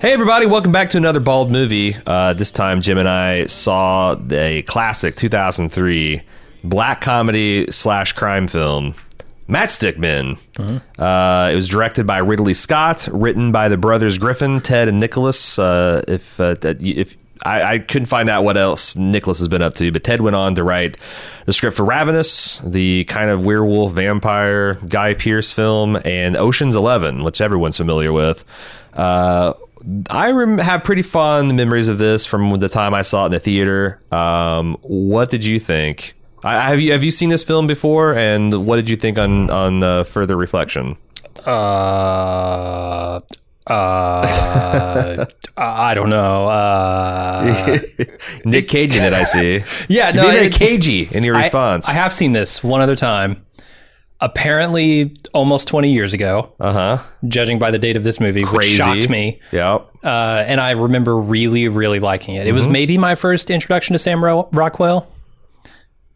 Hey, everybody, welcome back to another Bald movie. Uh, this time, Jim and I saw a classic 2003 black comedy slash crime film, Matchstick Men. Uh, it was directed by Ridley Scott, written by the brothers Griffin, Ted, and Nicholas. Uh, if uh, if I, I couldn't find out what else Nicholas has been up to, but Ted went on to write the script for Ravenous, the kind of werewolf vampire Guy Pearce film, and Ocean's Eleven, which everyone's familiar with. Uh, I rem- have pretty fond memories of this from the time I saw it in the theater. Um, what did you think? I, have you have you seen this film before? And what did you think on on uh, further reflection? Uh, uh, I don't know. Uh, Nick Cage in it, I see. yeah, No, no, you very it- cagey in your I- response. I, have seen this one other time. Apparently, almost 20 years ago, uh huh. judging by the date of this movie, which shocked me. Yep. Uh, and I remember really, really liking it. It Mm-hmm. was maybe my first introduction to Sam Rockwell,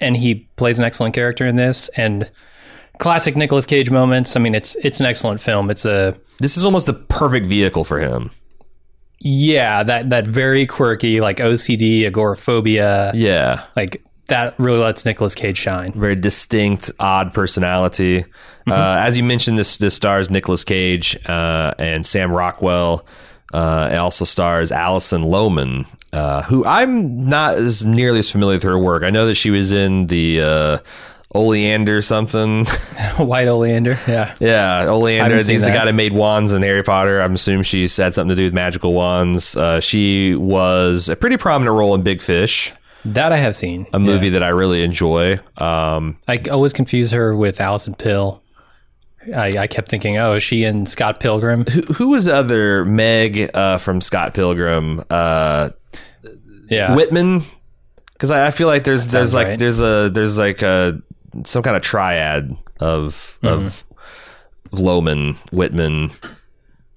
and he plays an excellent character in this. And classic Nicolas Cage moments. I mean, it's it's an excellent film. It's a This is almost the perfect vehicle for him. yeah that that very quirky like OCD agoraphobia Yeah. like that really lets Nicolas Cage shine. very distinct, odd personality. Uh, as you mentioned, this this stars Nicolas Cage uh, and Sam Rockwell. Uh, it also stars Alison Lohman, uh, who I'm not as nearly as familiar with her work. I know that she was in the uh, Oleander something. White Oleander, yeah. yeah, Oleander. He's the guy that made wands in Harry Potter. I'm assuming she's had something to do with magical wands. Uh, she was a pretty prominent role in Big Fish, That I have seen. a movie that I really enjoy. Um, I always confuse her with Alison Pill. I, I kept thinking, oh, is she in Scott Pilgrim? who, who was the other Meg uh, from Scott Pilgrim? Uh, Yeah. Whitman, because I, I feel like there's there's like right. there's a there's like a some kind of triad of of Lohman, Whitman,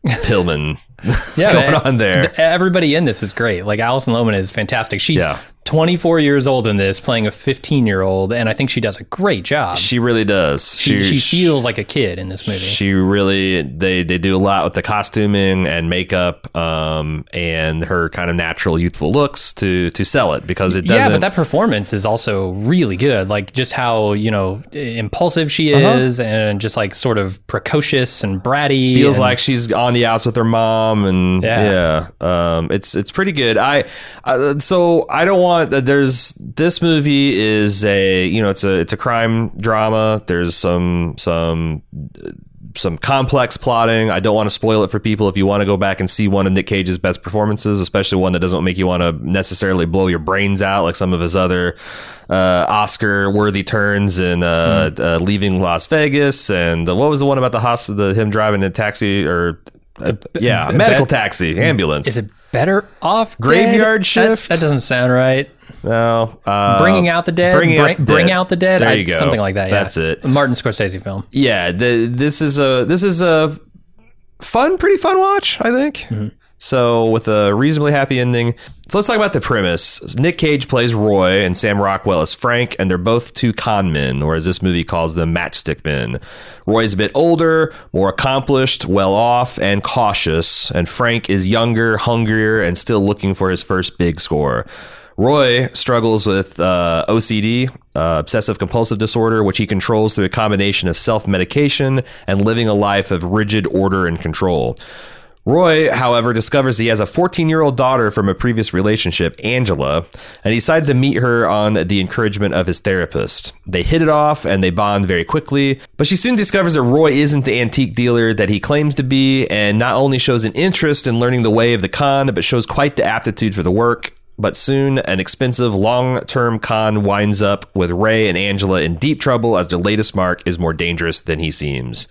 Pillman yeah, going man. on there. Everybody in this is great. Like Alison Lohman is fantastic. She's Yeah. 24 years old in this, playing a 15 year old, and I think she does a great job. She really does. She, she feels like a kid in this movie. She really they they do a lot with the costuming and makeup, um, and her kind of natural youthful looks to to sell it because it doesn't. yeah, but that performance is also really good. Like just how you know impulsive she is, and just like sort of precocious and bratty. Uh-huh. feels and- like she's on the outs with her mom and yeah, Yeah. um it's it's pretty good i uh, so i don't want there's this movie is a you know it's a it's a crime drama there's some some some complex plotting. I don't want to spoil it for people if you want to go back and see one of Nick Cage's best performances, especially one that doesn't make you want to necessarily blow your brains out like some of his other uh, Oscar worthy turns in uh, uh, Leaving Las Vegas and uh, what was the one about the hospital, the, him driving a taxi or uh, yeah, b- medical taxi, ambulance. Is it better off? Graveyard That- Shift? That, doesn't sound right. no, uh, Bringing out the dead. Bringing bring, Out the bring Dead. out the dead. There I- you go. Something like that. Yeah. That's it. Martin Scorsese film. yeah, the, this is a this is a fun, pretty fun watch, I think. Mm-hmm. So with a reasonably happy ending. So let's talk about the premise. Nick Cage plays Roy and Sam Rockwell is Frank, and they're both two con men, or as this movie calls them, matchstick men. Roy's a bit older, more accomplished, well off, and cautious, and Frank is younger, hungrier, and still looking for his first big score. Roy struggles with uh, OCD, uh, obsessive compulsive disorder, which he controls through a combination of self medication and living a life of rigid order and control. Roy, however, discovers he has a 14 year old daughter from a previous relationship, Angela, and he decides to meet her on the encouragement of his therapist. They hit it off and they bond very quickly, but she soon discovers that Roy isn't the antique dealer that he claims to be, and not only shows an interest in learning the way of the con, but shows quite the aptitude for the work. But soon, an expensive long term con winds up with Ray and Angela in deep trouble as their latest mark is more dangerous than he seems.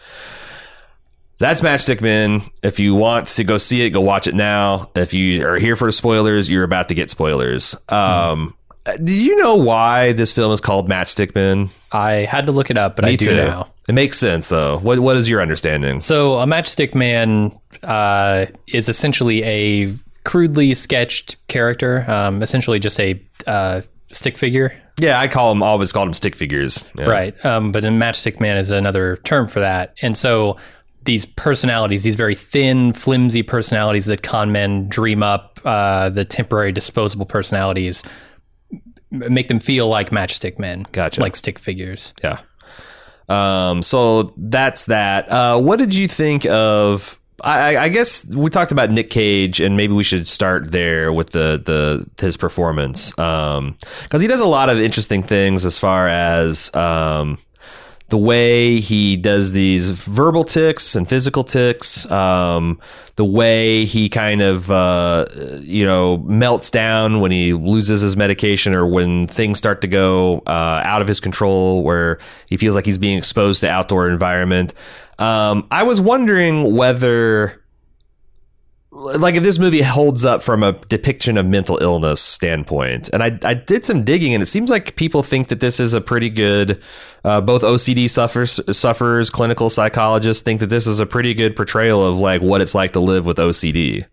That's Matchstick Men. If you want to go see it, go watch it now. If you are here for the spoilers, you're about to get spoilers. Um, Do you know why this film is called Matchstick Men? I had to look it up, but I do now. It makes sense though. What What is your understanding? So a matchstick man uh, is essentially a crudely sketched character, um, essentially just a uh, stick figure, Yeah, I call them. Always called them stick figures. Yeah. right? Um, but a matchstick man is another term for that, and so these personalities, these very thin, flimsy personalities that con men dream up, uh, the temporary disposable personalities, m- make them feel like matchstick men, Gotcha. like stick figures. Yeah. Um, so that's that. Uh, what did you think of? I, I- guess we talked about Nick Cage, and maybe we should start there with the the his performance, because he does a lot of interesting things as far as um, the way he does these verbal ticks and physical ticks, um, the way he kind of uh, you know melts down when he loses his medication or when things start to go uh, out of his control, where he feels like he's being exposed to outdoor environment. Um, I was wondering whether like if this movie holds up from a depiction of mental illness standpoint and i, I did some digging and it seems like people think that this is a pretty good uh, both ocd suffers, sufferers clinical psychologists think that this is a pretty good portrayal of like what it's like to live with ocd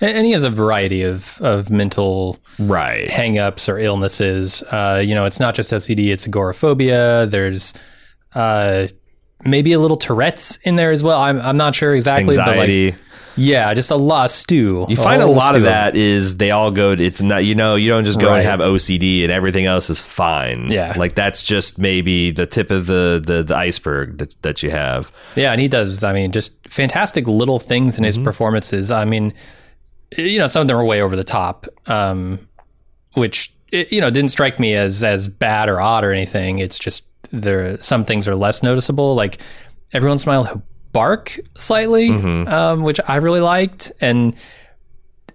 And, he has a variety of, of mental right hangups or illnesses. Uh, you know, it's not just OCD; it's agoraphobia. There's uh, maybe a little Tourette's in there as well. I'm I'm not sure exactly, but anxiety like yeah, just a lot of stew. you find a lot of that is they all go it's not you know you don't just go Right. and have ocd and everything else is fine Yeah. like that's just maybe the tip of the the, the iceberg that, that you have Yeah, and he does. I mean, just fantastic little things in his Mm-hmm. performances. I mean, you know, some of them are way over the top, um, which it, you know didn't strike me as as bad or odd or anything. It's just there some things are less noticeable. Like every once in a while, he'll bark slightly, Mm-hmm. um, which I really liked, and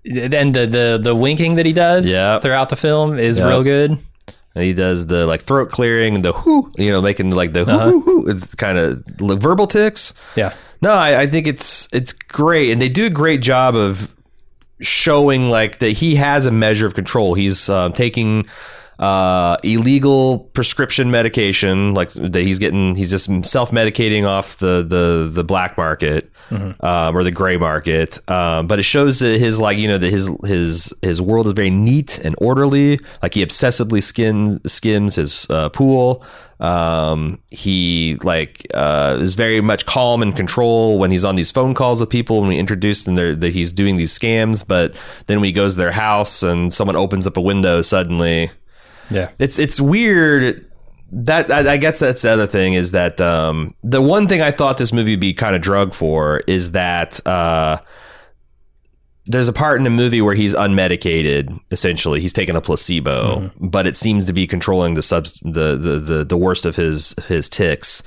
then the the the winking that he does Yeah. throughout the film is Yeah. real good. And he does the like throat clearing and the whoo, you know, making like the Uh-huh. whoo, whoo, whoo. It's kind of verbal ticks. Yeah, No, I, I think it's it's great, and they do a great job of showing like that he has a measure of control. He's um, taking uh, illegal prescription medication, like that he's getting. He's just self medicating off the the the black market um, or the gray market. Um, but it shows that his like you know that his his his world is very neat and orderly. Like he obsessively skins skims his uh, pool. Um, he like uh, is very much calm and control when he's on these phone calls with people. When we introduce them, that he's doing these scams, but then when he goes to their house and someone opens up a window, suddenly yeah. it's it's weird. That I, I guess that's the other thing is that um, the one thing I thought this movie would be kind of drug for is that uh, there's a part in the movie where he's unmedicated. Essentially, he's taking a placebo, but it seems to be controlling the subs the, the the the worst of his his ticks.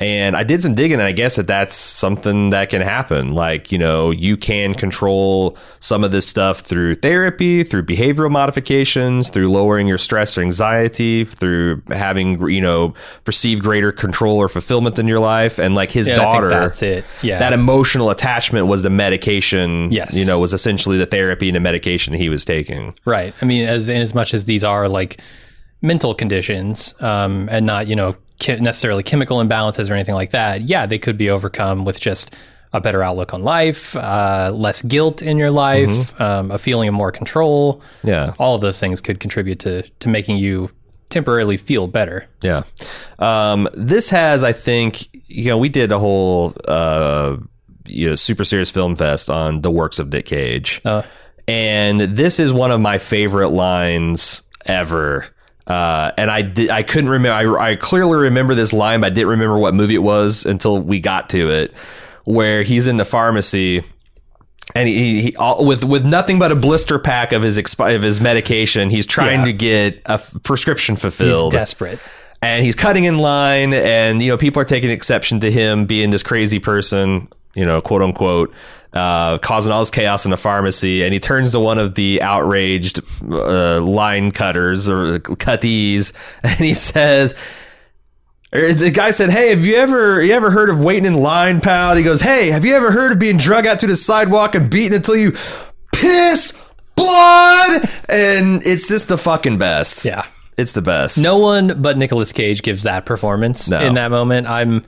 And I did some digging, and I guess that that's something that can happen. Like, you know, you can control some of this stuff through therapy, through behavioral modifications, through lowering your stress or anxiety, through having, you know, perceived greater control or fulfillment in your life. And like his Yeah, daughter, that's it. Yeah. that emotional attachment was the medication. Yes. You know, was essentially the therapy and the medication he was taking. Right. I mean, as in as much as these are like mental conditions, um, and not you know necessarily chemical imbalances or anything like that. Yeah, they could be overcome with just a better outlook on life, uh, less guilt in your life, um, a feeling of more control. Yeah. All of those things could contribute to to making you temporarily feel better. Yeah. Um, this has, I think, you know, we did a whole uh, you know, super serious film fest on the works of Nick Cage. Uh, and this is one of my favorite lines ever. Uh, and I did, I couldn't remember. I, I clearly remember this line, but I didn't remember what movie it was until we got to it, where he's in the pharmacy and he, he all, with with nothing but a blister pack of his expi- of his medication. He's trying Yeah. to get a f- prescription he's fulfilled desperate. and he's cutting in line and you know people are taking exception to him being this crazy person you know quote unquote uh, causing all this chaos in the pharmacy and he turns to one of the outraged uh, line cutters or cuttees and he says the guy said, "Hey, have you ever you ever heard of waiting in line, pal?" He goes, "Hey, have you ever heard of being drug out to the sidewalk and beaten until you piss blood?" And it's just the fucking best. Yeah. it's the best. No one but Nicolas Cage gives that performance No. in that moment. I'm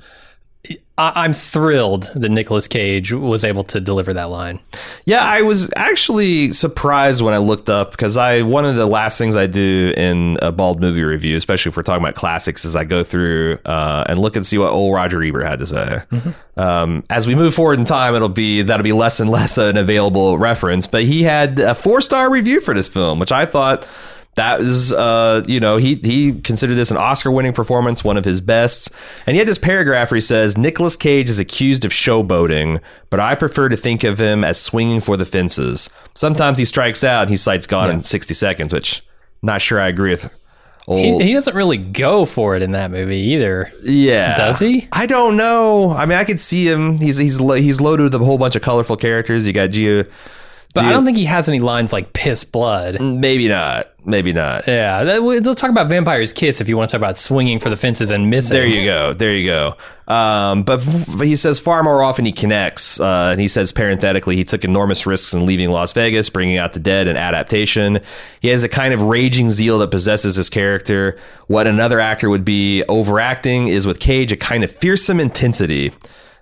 I, I'm thrilled that Nicolas Cage was able to deliver that line. Yeah, I was actually surprised when I looked up because I one of the last things I do in a bald movie review, especially if we're talking about classics, is I go through uh, and look and see what old Roger Ebert had to say. Um, as we move forward in time, it'll be that'll be less and less an available reference. But he had a four star review for this film, which I thought that was uh, you know he he considered this an Oscar winning performance, one of his best. And he had this paragraph where he says Nicolas Cage is accused of showboating, but I prefer to think of him as swinging for the fences. Sometimes he strikes out and he cites Gone in sixty seconds, which not sure I agree with. He, he doesn't really go for it in that movie either. yeah, Does he? I don't know. I mean, I could see him. He's he's he's loaded with a whole bunch of colorful characters. You got Gio. But I don't think he has any lines like piss blood. maybe not. Maybe not. Yeah, that, let's talk about Vampire's Kiss if you want to talk about swinging for the fences and missing. There you go. There you go. Um, but f- he says far more often he connects. Uh, and he says parenthetically, he took enormous risks in leaving Las Vegas, bringing out the dead, and adaptation. He has a kind of raging zeal that possesses his character. What another actor would be overacting is with Cage a kind of fearsome intensity.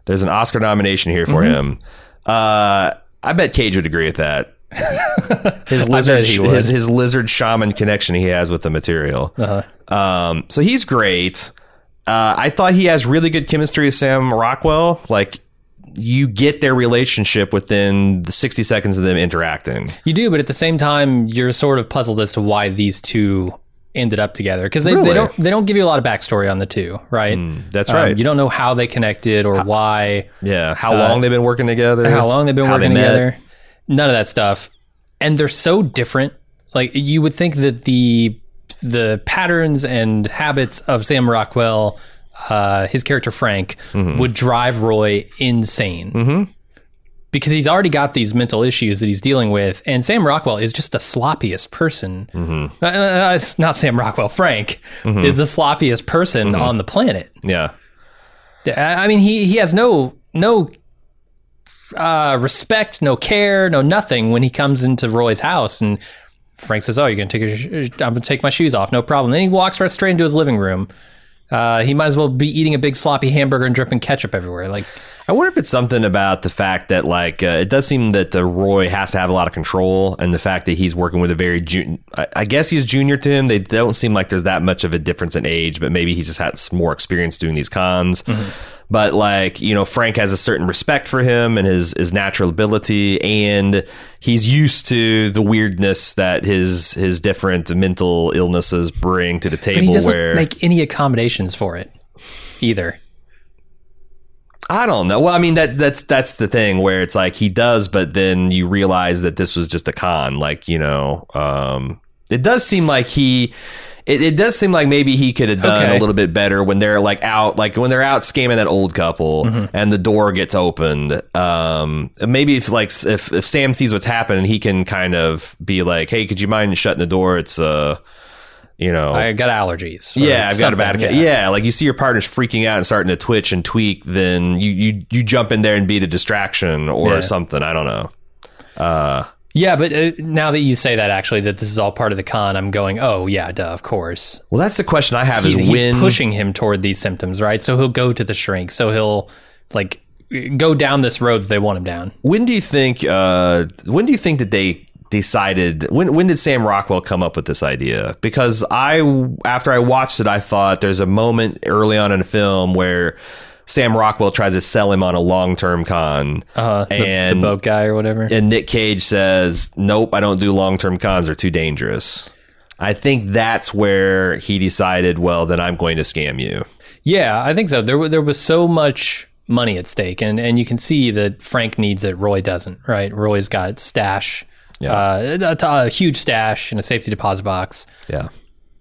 There's an Oscar nomination here for him. Uh, I bet Cage would agree with that. His lizard, his, his lizard shaman connection he has with the material. Uh-huh. Um, so he's great. Uh, I thought he has really good chemistry with Sam Rockwell. Like you get their relationship within the 60 seconds of them interacting. You do, but at the same time, you're sort of puzzled as to why these two ended up together because they, Really? they don't they don't give you a lot of backstory on the two, right? that's Um, right. you don't know how they connected or why, Yeah, how long they've been working together? Uh, how long they've been working they together. None of that stuff, and they're so different. Like you would think that the the patterns and habits of Sam Rockwell, uh, his character Frank, Mm-hmm. would drive Roy insane. Because he's already got these mental issues that he's dealing with, and Sam Rockwell is just the sloppiest person. Mm-hmm. Uh, uh, it's not Sam Rockwell. Frank is the sloppiest person Mm-hmm. on the planet. Yeah. I I mean, he he has no no uh, respect, no care, no nothing when he comes into Roy's house and Frank says, "Oh, you're gonna take your sh- I'm gonna take my shoes off, no problem." Then he walks right straight into his living room. Uh, he might as well be eating a big sloppy hamburger and dripping ketchup everywhere. Like, I wonder if it's something about the fact that, like, uh, it does seem that uh, Roy has to have a lot of control, and the fact that he's working with a very junior. I, I guess he's junior to him. They don't seem like there's that much of a difference in age, but maybe he's just had more experience doing these cons. But like, you know, Frank has a certain respect for him and his his natural ability, and he's used to the weirdness that his his different mental illnesses bring to the but he table. doesn't Where make any accommodations for it either. I don't know. Well, I mean that that's that's the thing where it's like he does, but then you realize that this was just a con. Like you know, um, it does seem like he. It, it does seem like maybe he could have done Okay. a little bit better when they're like out, like when they're out scamming that old couple, and the door gets opened. Um, maybe if like if if Sam sees what's happening, he can kind of be like, "Hey, could you mind shutting the door?" It's uh, you know, I got allergies. yeah, I've got a bad yeah. like you see your partner's freaking out and starting to twitch and tweak, then you you you jump in there and be the distraction or Yeah. something. I don't know. Uh, Yeah, but uh, now that you say that, actually, that this is all part of the con, I'm going, oh yeah, duh, of course. well, that's the question I have: He's, is he's when pushing him toward these symptoms, right? So he'll go to the shrink. So he'll like go down this road that they want him down. when do you think uh, when do you think that they decided when when did Sam Rockwell come up with this idea? Because I after I watched it, I thought there's a moment early on in the film where. Sam Rockwell tries to sell him on a long term con, Uh, and the boat guy or whatever. And Nick Cage says, "Nope, I don't do long term cons. They're too dangerous." I think that's where he decided. Well, then I'm going to scam you. Yeah, I think so. There, there was so much money at stake, and, and you can see that Frank needs it. Roy doesn't, right? Roy's got stash, uh, a, a huge stash in a safety deposit box. Yeah,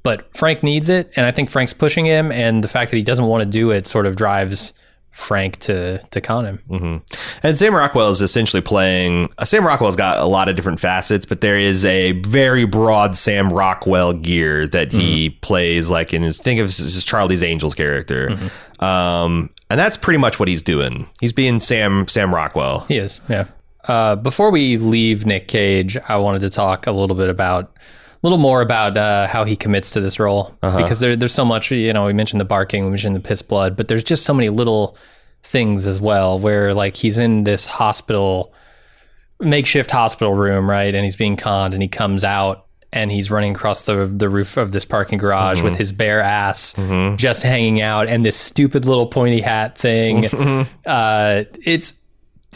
But Frank needs it, and I think Frank's pushing him, and the fact that he doesn't want to do it sort of drives Frank to to con him. and Sam Rockwell is essentially playing. Uh, Sam Rockwell's got a lot of different facets, but there is a very broad Sam Rockwell gear that he plays. Like in his think of his, his Charlie's Angels character, um, and that's pretty much what he's doing. He's being Sam Sam Rockwell. He is, yeah. Uh, before we leave Nick Cage, I wanted to talk a little bit about a little more about uh, how he commits to this role. Because there, there's so much. You know, we mentioned the barking, we mentioned the piss blood, but there's just so many little things as well, where like he's in this hospital, makeshift hospital room, right, and he's being conned, and he comes out and he's running across the the roof of this parking garage with his bare ass just hanging out, and this stupid little pointy hat thing. uh, it's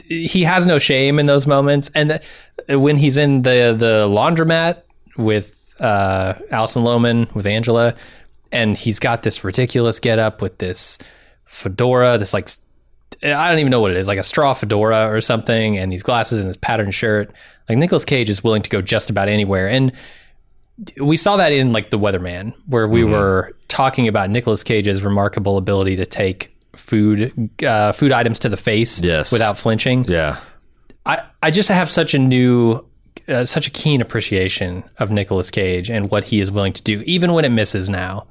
he has no shame in those moments, and th- when he's in the the laundromat with uh, Alison Lohman with Angela, and he's got this ridiculous getup with this fedora, this like I don't even know what it is, like a straw fedora or something, and these glasses and this patterned shirt. Like Nicolas Cage is willing to go just about anywhere, and we saw that in like The Weatherman, where we were talking about Nicolas Cage's remarkable ability to take food uh, food items to the face Yes. without flinching. Yeah. I, I just have such a new, uh, such a keen appreciation of Nicolas Cage and what he is willing to do, even when it misses now.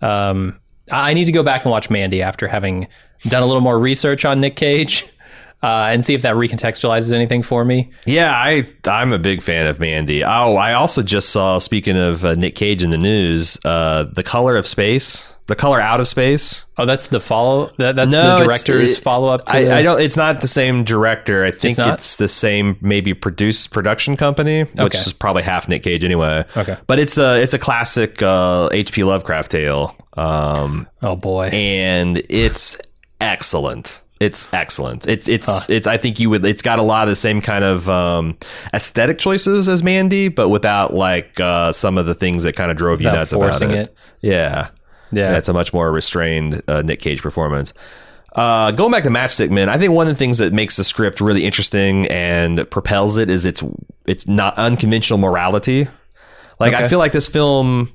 Um, I I need to go back and watch Mandy after having done a little more research on Nick Cage uh, and see if that recontextualizes anything for me. Yeah, I I'm a big fan of Mandy. Oh, I also just saw. Speaking of uh, Nick Cage in the news, uh, the color of space, the color out of space. Oh, that's the follow. That, that's No, the director's it- follow up to. I, I don't. It's not the same director. I think not? it's, the same maybe produce production company, which Okay. is probably half Nick Cage anyway. Okay. but it's a it's a classic uh, H.P. Lovecraft tale, um, oh boy. and it's excellent. It's excellent. It's it's it's. I think you would. It's got a lot of the same kind of um, aesthetic choices as Mandy, but without like uh, some of the things that kind of drove you nuts about it. it. Yeah. Yeah. That's a much more restrained uh, Nick Cage performance. Uh, going back to Matchstick Men, I think one of the things that makes the script really interesting and propels it is its it's not unconventional morality. Like I feel like this film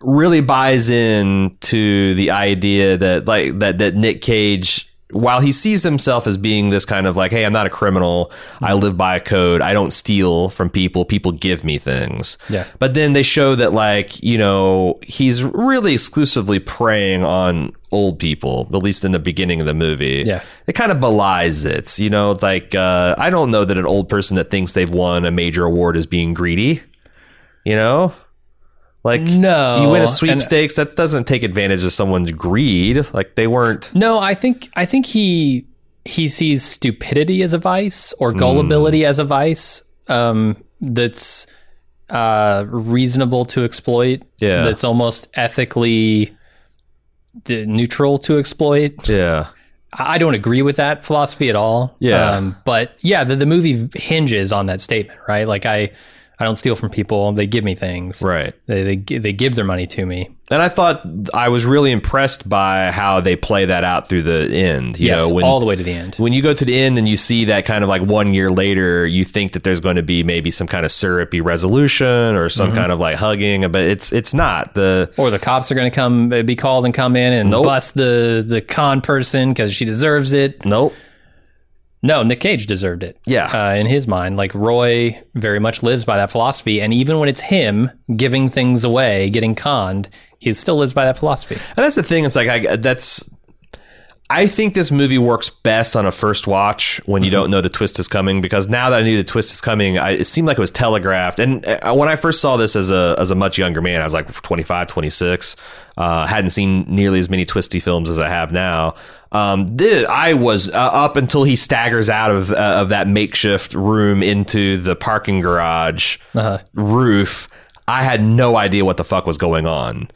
really buys in to the idea that like that that Nick Cage while he sees himself as being this kind of like hey I'm not a criminal. I live by a code. I don't steal from people. People give me things. Yeah. but then they show that like you know he's really exclusively preying on old people at least in the beginning of the movie. Yeah. it kind of belies it you know like uh, I don't know that an old person that thinks they've won a major award is being greedy you know like No, you win a and- sweepstakes that doesn't take advantage of someone's greed like they weren't No, I think I think he he sees stupidity as a vice or gullibility as a vice. Um, that's uh, reasonable to exploit. Yeah. that's almost ethically d- neutral to exploit. yeah I I don't agree with that philosophy at all. Yeah. um, but yeah, the, the movie hinges on that statement, right? Like I I don't steal from people; they give me things. right They they they give their money to me. and I thought I was really impressed by how they play that out through the end you yes, know when all the way to the end. when you go to the end and you see that kind of like one year later, you think that there's going to be maybe some kind of syrupy resolution or some Mm-hmm. kind of like hugging, but it's it's not. The Or the cops are going to come, be called and come in and Nope. bust the the con person because she deserves it. nope. No, Nick Cage deserved it. Yeah. uh, in his mind, like Roy very much lives by that philosophy, and even when it's him giving things away, getting conned, he still lives by that philosophy. And that's the thing. It's like I that's. I think this movie works best on a first watch when you don't know the twist is coming because now that I knew the twist is coming, I, it seemed like it was telegraphed. And uh, when I first saw this as a as a much younger man, I was like 25, 26. Uh, hadn't seen nearly as many twisty films as I have now. Um, thi- I was uh, up until he staggers out of uh, of that makeshift room into the parking garage Uh-huh. roof. I had no idea what the fuck was going on.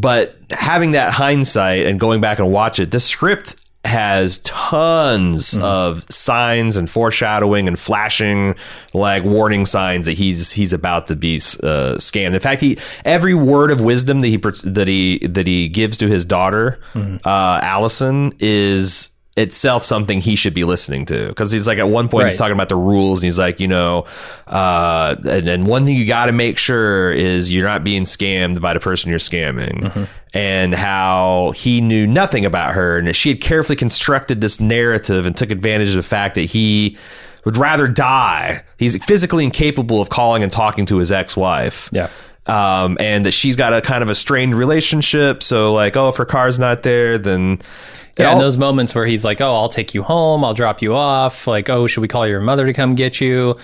But having that hindsight and going back and watch it, the script has tons of signs and foreshadowing and flashing like warning signs that he's he's about to be uh, scammed. In fact, he every word of wisdom that he that he that he gives to his daughter, uh, Allison, is itself something he should be listening to. Because he's like at one point he's talking about the rules and he's like you know uh and, and one thing you got to make sure is you're not being scammed by the person you're scamming. And how he knew nothing about her and she had carefully constructed this narrative and took advantage of the fact that he would rather die. He's physically incapable of calling and talking to his ex-wife. Yeah. um, and that she's got a kind of a strained relationship so like oh if her car's not there then Yeah, all- in those moments where he's like, "Oh, I'll take you home. I'll drop you off." Like, "Oh, should we call your mother to come get you?"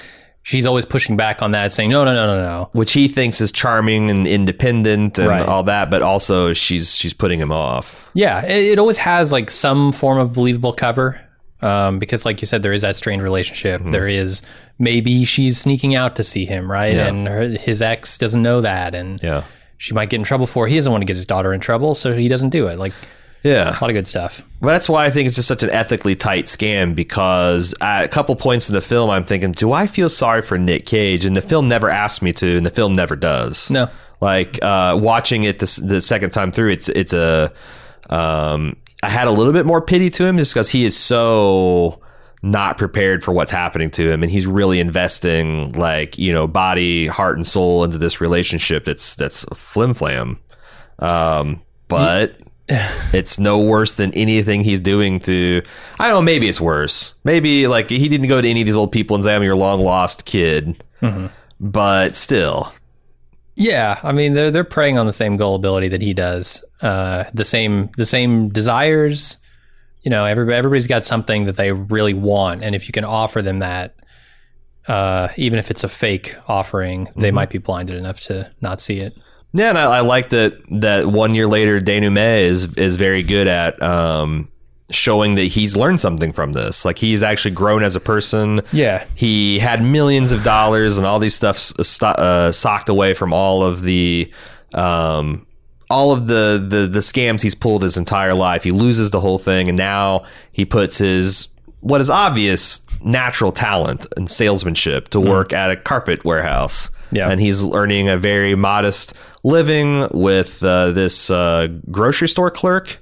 she's always pushing back on that, saying, no, no, no, no, no. which he thinks is charming and independent and Right. all that, but also she's she's putting him off. Yeah, it, it always has like some form of believable cover. Um, because like you said, there is that strained relationship. There is maybe she's sneaking out to see him, right? Yeah. And her, his ex doesn't know that, and Yeah, she might get in trouble for. it. He doesn't want to get his daughter in trouble, so he doesn't do it. Like yeah. a lot of good stuff. Well, that's why I think it's just such an ethically tight scam because at a couple points in the film, I'm thinking, do I feel sorry for Nick Cage? And the film never asks me to, and the film never does. No, Like uh, watching it this, the second time through, it's it's a. Um, I had a little bit more pity to him just because he is so not prepared for what's happening to him, and he's really investing like you know body, heart, and soul into this relationship. That's that's flim flam. Um, but it's no worse than anything he's doing to I don't know, maybe it's worse. Maybe like he didn't go to any of these old people and say I'm your long lost kid. But still. Yeah, I mean they're they're preying on the same gullibility that he does. Uh, the same the same desires. You know, everybody everybody's got something that they really want, and if you can offer them that, uh, even if it's a fake offering, they might be blinded enough to not see it. Yeah, and I, I like that that one year later Denouement is is very good at um showing that he's learned something from this. Like he's actually grown as a person. Yeah, He had millions of dollars and all these stuff sto- uh, socked away from all of the um, all of the, the the scams he's pulled his entire life. He loses the whole thing, and now he puts his what is obvious natural talent and salesmanship to work at a carpet warehouse. Yeah. and he's earning a very modest living with uh, this uh, grocery store clerk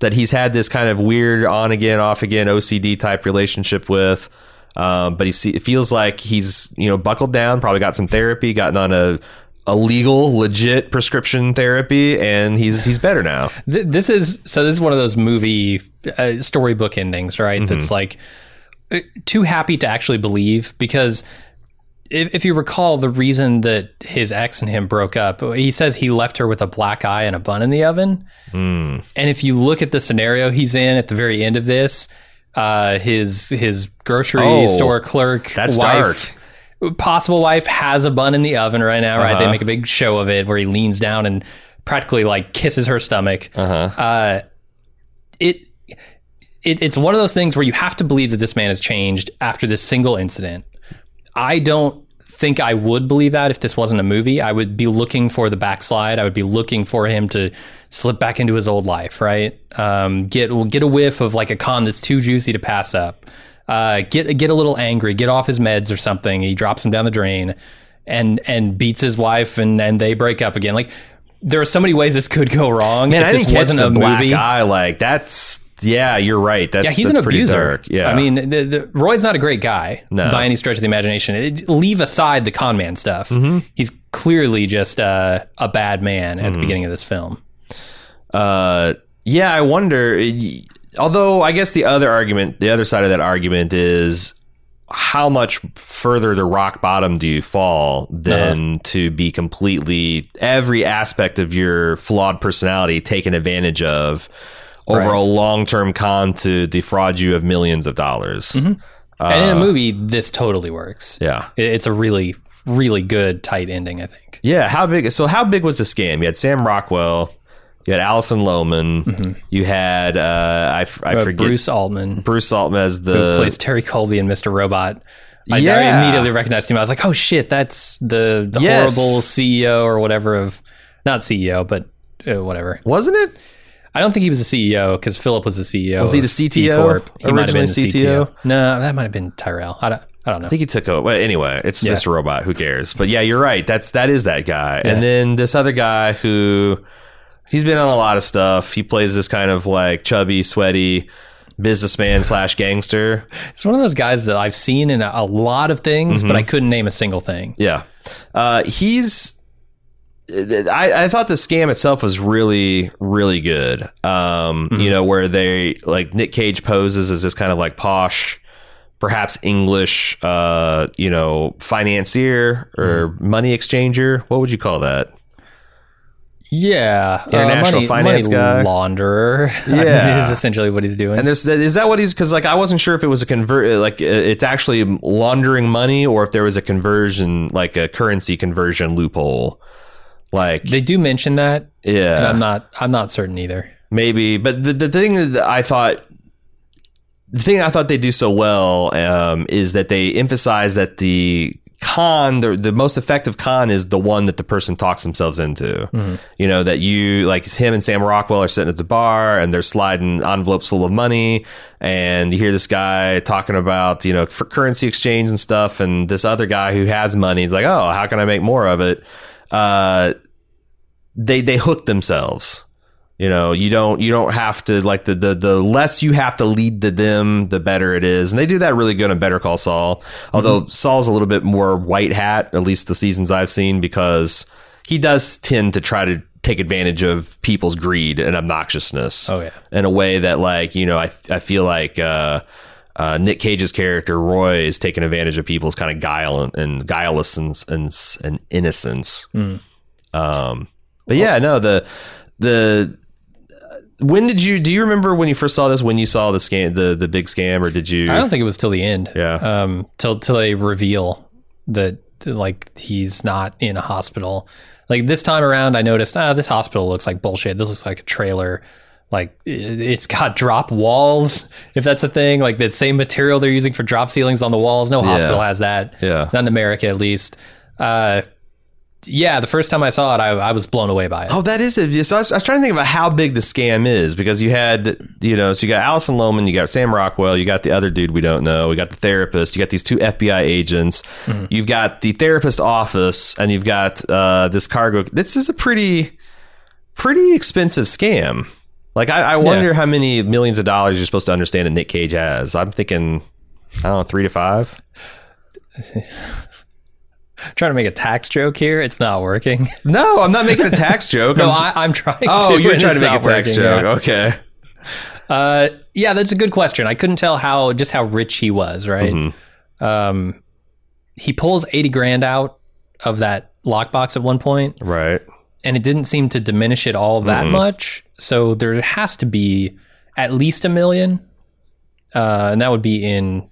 that he's had this kind of weird on again, off again OCD type relationship with. Um, but he see, it feels like he's you know buckled down, probably got some therapy, gotten on a a legal, legit prescription therapy, and he's he's better now. This is so. This is one of those movie uh, storybook endings, right? That's like uh, too happy to actually believe because. If, if you recall, the reason that his ex and him broke up, he says he left her with a black eye and a bun in the oven. And if you look at the scenario he's in at the very end of this, uh, his his grocery Oh, store clerk, that's wife, possible wife has a bun in the oven right now, right? They Uh-huh. make a big show of it where he leans down and practically like kisses her stomach. Uh-huh. Uh, it, it it's one of those things where you have to believe that this man has changed after this single incident. I don't think I would believe that if this wasn't a movie. I would be looking for the backslide. I would be looking for him to slip back into his old life, right? Um, get get a whiff of like a con that's too juicy to pass up. Uh, get get a little angry, get off his meds or something. He drops him down the drain, and and beats his wife, and and they break up again. Like there are so many ways this could go wrong. Man, if I this wasn't the a black movie. eye. Like that's yeah, you're right. That's Yeah, he's that's an abuser. dark. Yeah, I mean, the, the, Roy's not a great guy No. by any stretch of the imagination. It- leave aside the con man stuff. Mm-hmm. He's clearly just uh, a bad man Mm-hmm. at the beginning of this film. Uh, yeah, I wonder. Although I guess the other argument, the other side of that argument is how much further the rock bottom do you fall than Uh-huh. to be completely every aspect of your flawed personality taken advantage of over Right. a long term con to defraud you of millions of dollars. and in a movie, this totally works. Uh, Yeah. It's a really, really good, tight ending, I think. Yeah, how big? So how big was the scam? You had Sam Rockwell, you had Alison Lohman, you had uh, I, f- I Uh, forget Bruce Altman, Bruce Altman as who the plays Terry Colby and Mr. Robot. I, I Yeah. immediately recognized him. I was like, "Oh shit, that's the, the Yes. horrible CEO or whatever of not CEO, but uh, whatever." wasn't it? I don't think he was the CEO because Philip was the CEO. Was he the CTO? E Corp. He might have been the CTO. CTO? No, that might have been Tyrell. I don't. I don't know. I think he took over. Well, anyway, it's Yeah. Mr. Robot. Who cares? But yeah, you're right. That's that is that guy. Yeah. And then this other guy who he's been on a lot of stuff. He plays this kind of like chubby, sweaty businessman slash gangster. It's one of those guys that I've seen in a, a lot of things, Mm-hmm. but I couldn't name a single thing. Yeah, uh, he's. I, I thought the scam itself was really, really good. Um, Mm-hmm. You know, where they like Nick Cage poses as this kind of like posh, perhaps English, uh, you know, financier or Mm-hmm. money exchanger. What would you call that? Yeah, International money, finance money guy. launderer. Yeah. is essentially what he's doing. And there's is that what he's because like I wasn't sure if it was a convert like uh, it's actually laundering money or if there was a conversion like a currency conversion loophole. Like they do mention that, and yeah, I'm not. I'm not certain either. maybe. But the the thing that I thought the thing I thought they do so well um, is that they emphasize that the con, the, the most effective con, is the one that the person talks themselves into. You know that you like him and Sam Rockwell are sitting at the bar and they're sliding envelopes full of money, and you hear this guy talking about you know for currency exchange and stuff, and this other guy who has money is like, oh, how can I make more of it? Uh, they they hook themselves. You know, you don't you don't have to like the the the less you have to lead to them, the better it is. And they do that really good on Better Call Saul. Although Saul's a little bit more white hat, at least the seasons I've seen, because he does tend to try to take advantage of people's greed and obnoxiousness. Oh, yeah. in a way that like you know I I feel like. uh uh, Nick Cage's character Roy is taking advantage of people's kind of guile and, and guileless and, and, and innocence. Um, but yeah, no the the when did you do you remember when you first saw this when you saw the scam the the big scam or did you I don't think it was till the end. Yeah. Um. Till till they reveal that like he's not in a hospital. Like this time around, I noticed ah this hospital looks like bullshit. This looks like a trailer. Like it- it's got drop walls, if that's a thing. Like the same material they're using for drop ceilings on the walls. No hospital has that. Yeah. Not in America, at least. Uh, yeah. The first time I saw it, I, I was blown away by it. Oh, that is it. So I was, I was trying to think about how big the scam is because you had, you know, so you got Alison Lohman, you got Sam Rockwell, you got the other dude we don't know, we got the therapist, you got these two FBI agents, you've got the therapist office, and you've got uh, this cargo. This is a pretty, pretty expensive scam. Like I, I wonder how many millions of dollars you're supposed to understand that Nick Cage has. I'm thinking, I don't know, three to five. trying to make a tax joke here. It's not working. No, I'm not making a tax joke. no, I'm just- I, I'm trying. oh, to, you're trying to make a tax working, joke. yeah. Okay. Uh, yeah, that's a good question. I couldn't tell how just how rich he was. Right. Mm-hmm. Um, he pulls eighty grand out of that lockbox at one point, Right. And it didn't seem to diminish it all that Mm-hmm. much. So there has to be at least a million, uh, and that would be in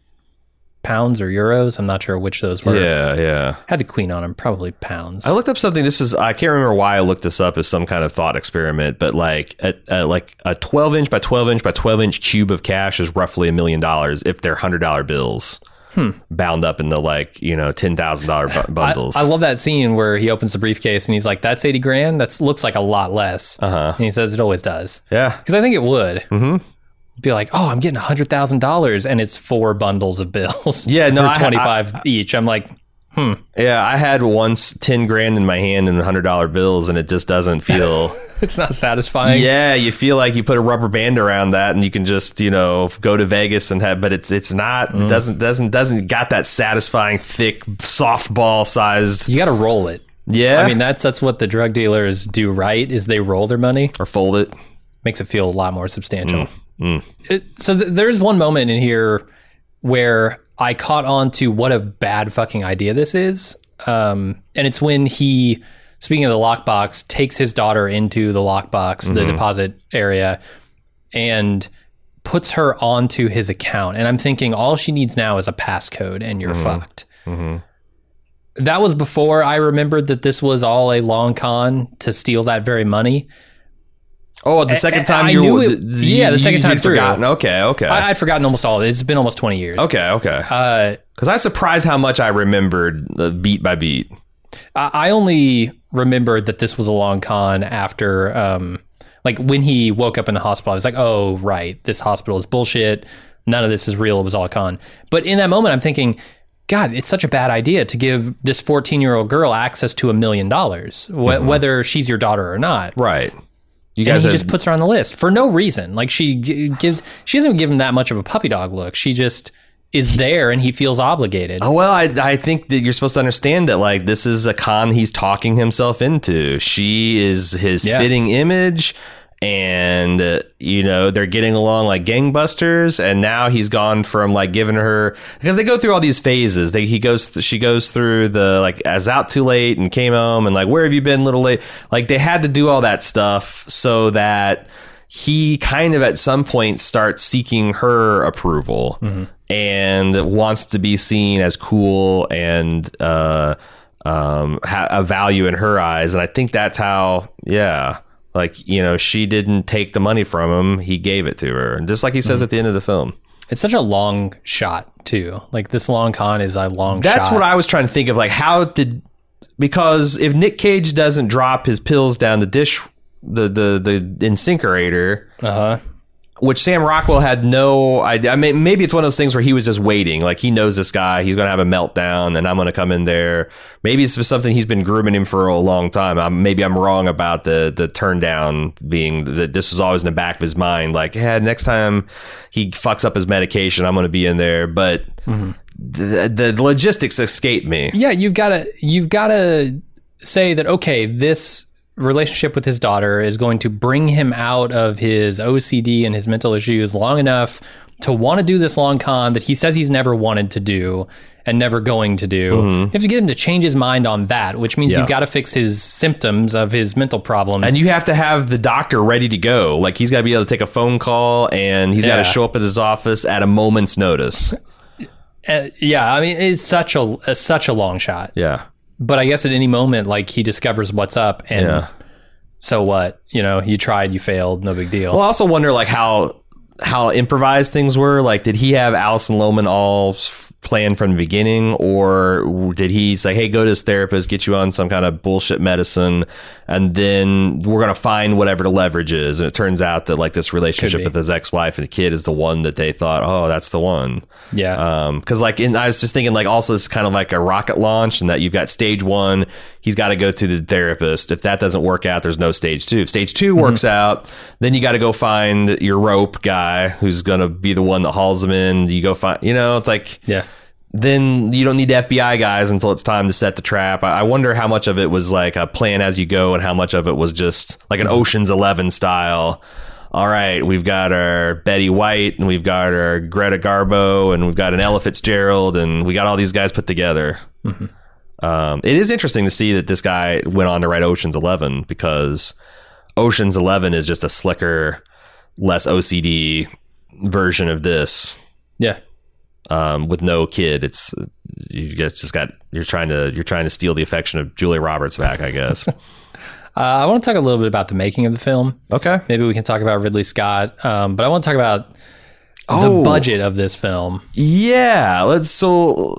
pounds or euros. I'm not sure which those were. Yeah, yeah. Had the queen on him, probably pounds. I looked up something. This is I can't remember why I looked this up as some kind of thought experiment, but like a, a like a 12 inch by 12 inch by 12 inch cube of cash is roughly a million dollars if they're hundred dollar bills bound up in the like you know ten thousand dollar I, bundles. I love that scene where he opens the briefcase and he's like, "That's eighty grand. That looks like a lot less." Uh-huh. And he says, "It always does." yeah, Because I think it would. Mm-hmm. Be like, oh, I'm getting hundred thousand dollars, and it's four bundles of bills. Yeah, no, twenty five each. I'm like, yeah. I had once ten grand in my hand in hundred dollar bills, and it just doesn't feel. it's not satisfying. yeah, you feel like you put a rubber band around that, and you can just you know go to Vegas and have, but it's it's not. Mm. It doesn't doesn't doesn't got that satisfying thick softball sized. You got to roll it. Yeah, I mean, that's that's what the drug dealers do, right? Is they roll their money, or fold it. makes it feel a lot more substantial. Mm, It- so th- there's one moment in here where I caught on to what a bad fucking idea this is, um, and it's when he, speaking of the lockbox, takes his daughter into the lockbox, the mm-hmm. deposit area, and puts her onto his account. And I'm thinking all she needs now is a passcode, and you're mm-hmm. fucked. Mm-hmm. That was before I remembered that this was all a long con to steal that very money. Oh, the second I- time I you knew it- yeah, the you- second time through. forgotten. Okay, okay, I, I'd forgotten almost all of it. It's been almost 20 years. okay, okay. Uh, Because I was surprised how much I remembered uh, beat by beat. I I only remembered that this was a long con after, um, like when he woke up in the hospital. I was like, "Oh, right, this hospital is bullshit. None of this is real. It was all a con." But in that moment, I'm thinking, God, it's such a bad idea to give this 14 year old girl access to a million dollars, whether she's your daughter or not. Right. You And guys he have- just puts her on the list for no reason. Like she gives, she doesn't give him that much of a puppy dog look. She just is there, and he feels obligated. Oh well, I I think that you're supposed to understand that like this is a con he's talking himself into. She is his Yeah. spitting image, and uh, you know they're getting along like gangbusters and now he's gone from like giving her because they go through all these phases. They he goes she goes through the like as out too late and came home and like where have you been little late? Like they had to do all that stuff so that he kind of at some point starts seeking her approval and wants to be seen as cool and uh um ha- a value in her eyes and i think that's how yeah like you know she didn't take the money from him he gave it to her and just like he says at the end of the film It's such a long shot too. Like this long con is a long that's shot. what i was trying to think of like how did because if nick cage doesn't drop his pills down the dish the the the incinerator Uh huh. Which Sam Rockwell had no idea. I mean, maybe it's one of those things where he was just waiting. Like he knows this guy, he's going to have a meltdown, and I'm going to come in there. Maybe it's something he's been grooming him for a long time. I'm, maybe I'm wrong about the the turn down being that this was always in the back of his mind. Like, yeah, next time he fucks up his medication, I'm going to be in there. But mm-hmm. the, the logistics escape me. Yeah, you've got to you've got to say that okay, this relationship with his daughter is going to bring him out of his OCD and his mental issues long enough to want to do this long con that he says he's never wanted to do and never going to do. You have to get him to change his mind on that, which means Mm-hmm. Yeah. you've got to fix his symptoms of his mental problems. And you have to have the doctor ready to go. Like he's got to be able to take a phone call, and he's got to show up at his office at a moment's notice. Uh, yeah, I mean it's such a, a such a long shot. Yeah. But I guess at any moment, like he discovers what's up, and Yeah. so what? You know, you tried, you failed, no big deal. Well, I also wonder like how how improvised things were. Like, did he have Alison Lohman all planned from the beginning, or did he say, "Hey, go to this therapist, get you on some kind of bullshit medicine, and then we're gonna find whatever the leverage is"? And it turns out that like this relationship with his ex wife and the kid is the one that they thought, "Oh, that's the one." yeah, Um, cause like, in, I was just thinking like also it's kind of like a rocket launch and that you've got stage one, he's got to go to the therapist. If that doesn't work out, there's no stage two. If stage 2 works mm-hmm. out, then you got to go find your rope guy who's going to be the one that hauls them in. You go find, you know, it's like, yeah. then you don't need the FBI guys until it's time to set the trap. I wonder how much of it was like a plan as you go and how much of it was just like an mm-hmm. Ocean's 11 style. All right, we've got our Betty White and we've got our Greta Garbo and we've got an Ella Fitzgerald and we got all these guys put together. Mm-hmm. Um, it is interesting to see that this guy went on to write Ocean's 11 because Ocean's 11 is just a slicker, less OCD version of this Yeah. um, with no kid. It's you just got you're trying to you're trying to steal the affection of Julia Roberts back, I guess. Uh, I want to talk a little bit about the making of the film. okay. Maybe we can talk about Ridley Scott, um, but I want to talk about Oh. the budget of this film. Yeah. Let's so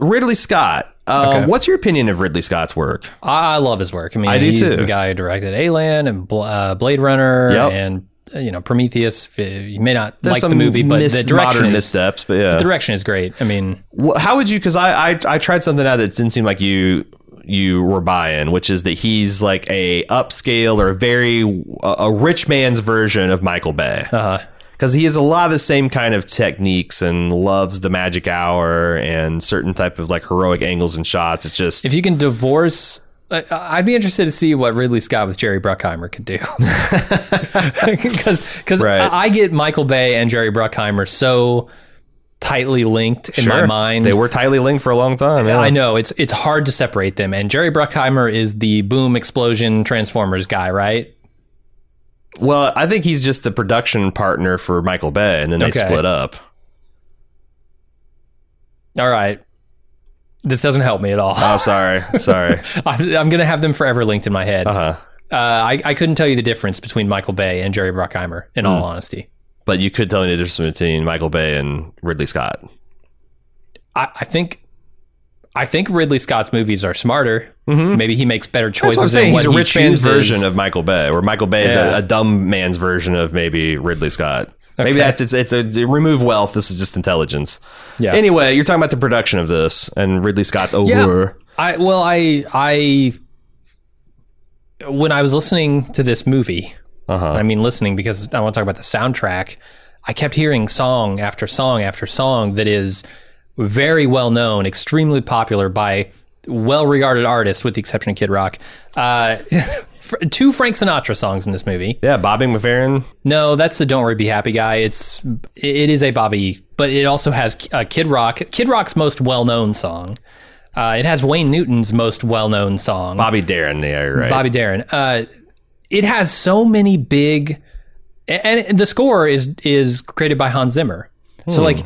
Ridley Scott. Uh, Okay. What's your opinion of Ridley Scott's work? I love his work. I mean, I do he's too. the guy who directed Alien and Bl- uh, Blade Runner Yep. and uh, you know Prometheus. Uh, You may not There's like the movie, but mis- the direction modern is missteps, but yeah. the direction is great. I mean, How would you? Because I, I I tried something out that didn't seem like you you were buying, which is that he's like a upscale or very a, a rich man's version of Michael Bay. uh, because he has a lot of the same kind of techniques and loves the magic hour and certain type of like heroic angles and shots. It's just if you can divorce. I'd be interested to see what Ridley Scott with Jerry Bruckheimer could do, because because Right. I, get Michael Bay and Jerry Bruckheimer so tightly linked in my mind. They were tightly linked for a long time. Yeah. I know it's it's hard to separate them. And Jerry Bruckheimer is the boom explosion Transformers guy, right? Well, I think he's just the production partner for Michael Bay, and then they Okay. split up. All right. This doesn't help me at all. Oh, sorry, sorry. I'm, I'm going to have them forever linked in my head. Uh huh. Uh, I, I couldn't tell you the difference between Michael Bay and Jerry Bruckheimer, in Hmm. all honesty. But you could tell me the difference between Michael Bay and Ridley Scott. I, I think I think Ridley Scott's movies are smarter. Maybe he makes better choices. Mm-hmm. I'm saying. in He's a what he rich man's version of Michael Bay, where Michael Bay is a, a dumb man's version of maybe Ridley Scott. Maybe that's it's it's a remove wealth. This is just intelligence. Yeah. Anyway, you're talking about the production of this and Ridley Scott's over. Yeah. I well, I I when I was listening to this movie, Uh huh. I mean listening because I want to talk about the soundtrack. I kept hearing song after song after song that is very well known, extremely popular by well regarded artists, with the exception of Kid Rock. Uh, two Frank Sinatra songs in this movie. Yeah, Bobby McFerrin. No, that's the "Don't Worry, Be Happy" guy. It's it is a Bobby, but it also has uh, Kid Rock. Kid Rock's most well-known song. Uh, it has Wayne Newton's most well-known song, Bobby Darin. Yeah, right. Bobby Darin. Uh, it has so many big, and the score is is created by Hans Zimmer. So like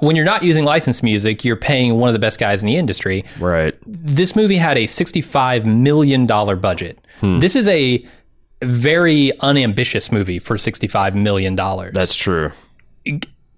when you're not using licensed music, you're paying one of the best guys in the industry. Right. This movie had a 65 million dollar budget. This is a very unambitious movie for 65 million dollars. That's true.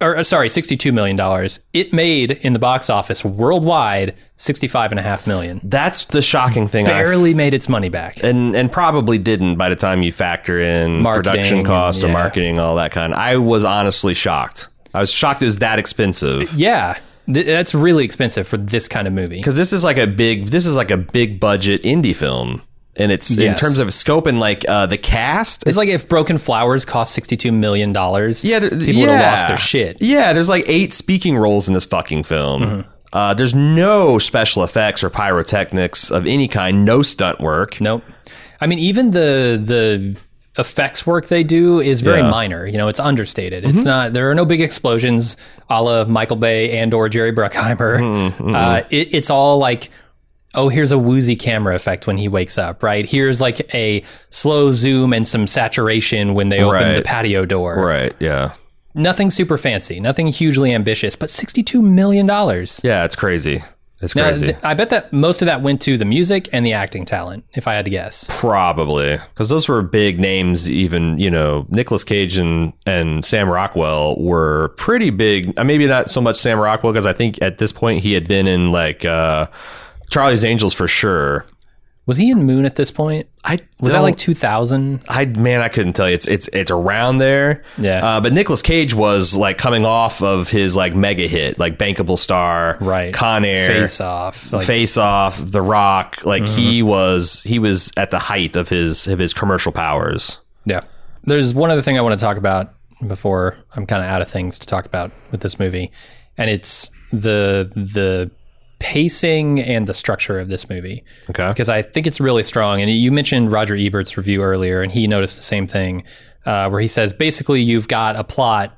or uh, sorry, 62 million dollars. It made in the box office worldwide 65 and a half million. That's the shocking thing. I Barely made its money back. and and probably didn't by the time you factor in Marketing production cost and- or marketing, all that kind. I was honestly shocked. I was shocked it was that expensive. Yeah. Th- that's really expensive for this kind of movie. because this is like a big this is like a big budget indie film and it's in terms of scope and like uh the cast It's like if Broken Flowers cost 62 million dollars. yeah people would have yeah. lost their shit. yeah there's like eight speaking roles in this fucking film Mm-hmm. uh there's no special effects or pyrotechnics of any kind no stunt work Nope. I mean, even the the effects work they do is very Yeah. Mm-hmm. minor. You know, it's understated. It's not. There are no big explosions, a la Michael Bay and or Jerry Bruckheimer. Mm-hmm, Uh, it, it's all like. Oh, here's a woozy camera effect when he wakes up, right? Here's like a slow zoom and some saturation when they open Right. the patio door. right yeah Nothing super fancy, nothing hugely ambitious, but $62 million. yeah it's crazy it's Now, crazy th- I bet that most of that went to the music and the acting talent, if I had to guess. Probably because those were big names. Even you know, Nicolas Cage and and Sam Rockwell were pretty big. uh, Maybe not so much Sam Rockwell because I think at this point he had been in like uh, Charlie's Angels for sure. Was he in Moon at this point? I Was that like 2000? I man, I couldn't tell you. It's it's it's around there. Yeah. Uh, but Nicolas Cage was like coming off of his like mega hit, like Bankable Star, Right. Con Air, Face Off. Like, Mm-hmm. Face Off, The Rock. Like he was he was at the height of his of his commercial powers. yeah. There's one other thing I want to talk about before I'm kind of out of things to talk about with this movie, and it's the the pacing and the structure of this movie. Okay. because I think it's really strong. And you mentioned Roger Ebert's review earlier, and he noticed the same thing, uh, where he says basically you've got a plot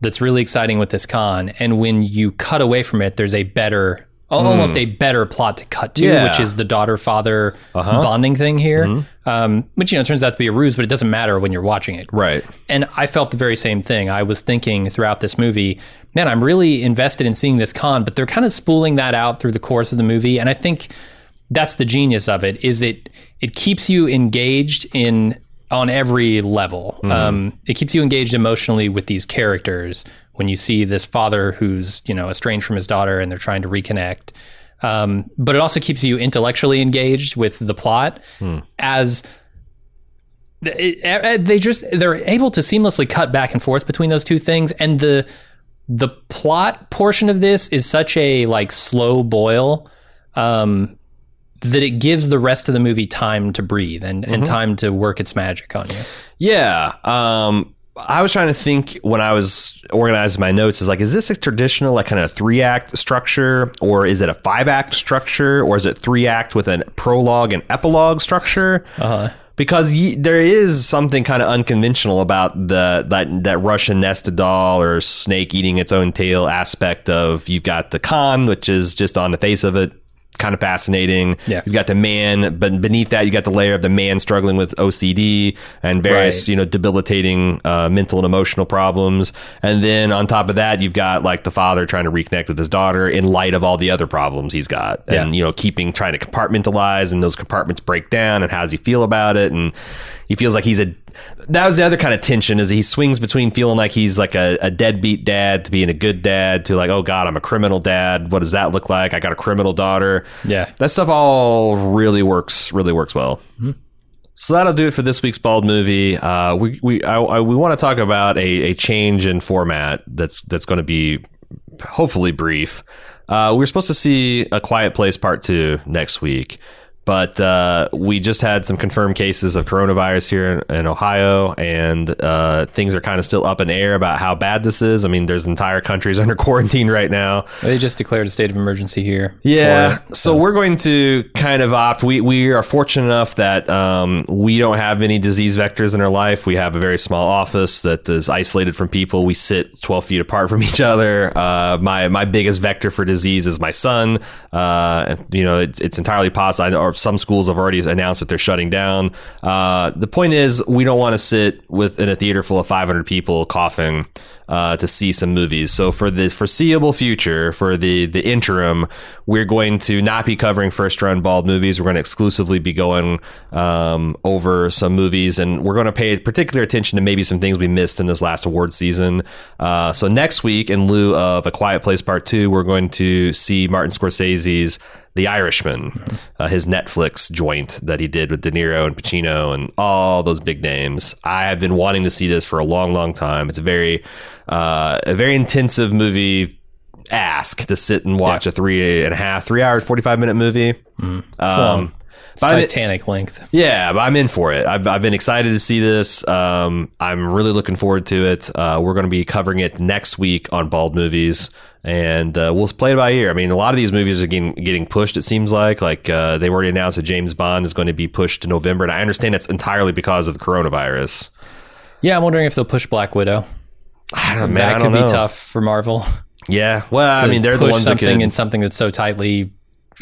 that's really exciting with this con, and when you cut away from it, there's a better, al- almost a better plot to cut to, Yeah. which is the daughter father bonding thing here, um, which you know turns out to be a ruse, but it doesn't matter when you're watching it. Right. And I felt the very same thing. I was thinking throughout this movie, man, I'm really invested in seeing this con, but they're kind of spooling that out through the course of the movie. And I think that's the genius of it is it it keeps you engaged in on every level. Um, it keeps you engaged emotionally with these characters when you see this father who's you know estranged from his daughter and they're trying to reconnect. Um, but it also keeps you intellectually engaged with the plot as it- it- they just they're able to seamlessly cut back and forth between those two things and the the plot portion of this is such a like slow boil um that it gives the rest of the movie time to breathe and, and time to work its magic on you. Yeah. Um, I was trying to think when I was organizing my notes is like, is this a traditional like kind of three act structure, or is it a five act structure, or is it three act with a prologue and epilogue structure? Uh-huh. Because y- there is something kind of unconventional about the that that Russian nested doll or snake eating its own tail aspect of you've got the con, which is just on the face of it kind of fascinating. Yeah. You've got the man, but beneath that, you got the layer of the man struggling with OCD and various, Right. you know, debilitating uh, mental and emotional problems. And then on top of that, you've got like the father trying to reconnect with his daughter in light of all the other problems he's got, and you know, keeping trying to compartmentalize, and those compartments break down, and how does he feel about it? And he feels like he's a. That was the other kind of tension is he swings between feeling like he's like a, a deadbeat dad to being a good dad to like, oh God, I'm a criminal dad. What does that look like? I got a criminal daughter Yeah. that stuff all really works really works well so that'll do it for this week's bald movie uh, we we I, I, we want to talk about a, a change in format that's that's going to be hopefully brief uh, we we're supposed to see a quiet place part two next week But uh, we just had some confirmed cases of coronavirus here in, in Ohio, and uh, things are kind of still up in air about how bad this is. I mean, there's entire countries under quarantine right now. They just declared a state of emergency here. Yeah. it, so we're going to kind of opt. We we are fortunate enough that um, we don't have any disease vectors in our life. We have a very small office that is isolated from people. We sit 12 feet apart from each other. Uh, my my biggest vector for disease is my son. Uh, you know, it's, it's entirely possible. Some schools have already announced that they're shutting down. Uh, the point is, we don't want to sit with in a theater full of 500 people coughing uh, to see some movies. So for the foreseeable future, for the the interim, we're going to not be covering first run bald movies. We're going to exclusively be going um, over some movies, and we're going to pay particular attention to maybe some things we missed in this last award season. Uh, so next week, in lieu of A Quiet Place Part Two, we're going to see Martin Scorsese's the Irishman, uh, his Netflix joint that he did with De Niro and Pacino and all those big names. I have been wanting to see this for a long, long time. It's a very, uh, a very intensive movie. Ask to sit and watch a three and a half, three hours, forty five minute movie. long. Um, It's but I mean- length. yeah, but I'm in for it. I've, I've been excited to see this. Um, I'm really looking forward to it. Uh, we're going to be covering it next week on Bald Movies, and uh, we'll play it by ear. I mean, a lot of these movies are getting, getting pushed. It seems like like uh, they've already announced that James Bond is going to be pushed to November, and I understand it's entirely because of the coronavirus. Yeah, I'm wondering if they'll push Black Widow. I don't, man, that I could be know. tough for Marvel. Yeah, well, I mean, they're the ones that something could. in something that's so tightly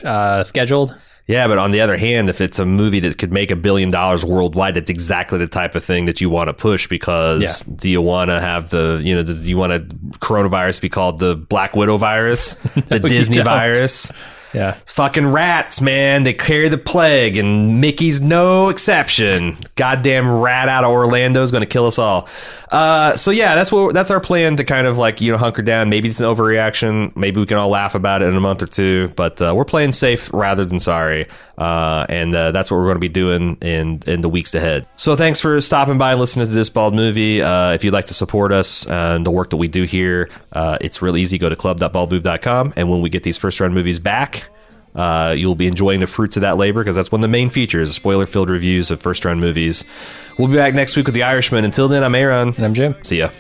uh, scheduled. Yeah, but on the other hand, if it's a movie that could make a billion dollars worldwide, that's exactly the type of thing that you want to push because Yeah. do you want to have the, you know, do you want to coronavirus be called the Black Widow virus, the you Disney virus? Yeah. It's fucking rats, man. They carry the plague, and Mickey's no exception. Goddamn rat out of Orlando is going to kill us all. Uh, so yeah, that's what that's our plan to kind of like you know hunker down. Maybe it's an overreaction. Maybe we can all laugh about it in a month or two. But uh, we're playing safe rather than sorry, uh, and uh, that's what we're going to be doing in in the weeks ahead. So thanks for stopping by and listening to this bald movie. Uh, if you'd like to support us and the work that we do here, uh, it's real easy. Go to club.baldmove.com, and when we get these first run movies back. Uh, you'll be enjoying the fruits of that labor because that's one of the main features spoiler filled reviews of first run movies. We'll be back next week with The Irishman. Until then, I'm Aaron. And I'm Jim. See ya.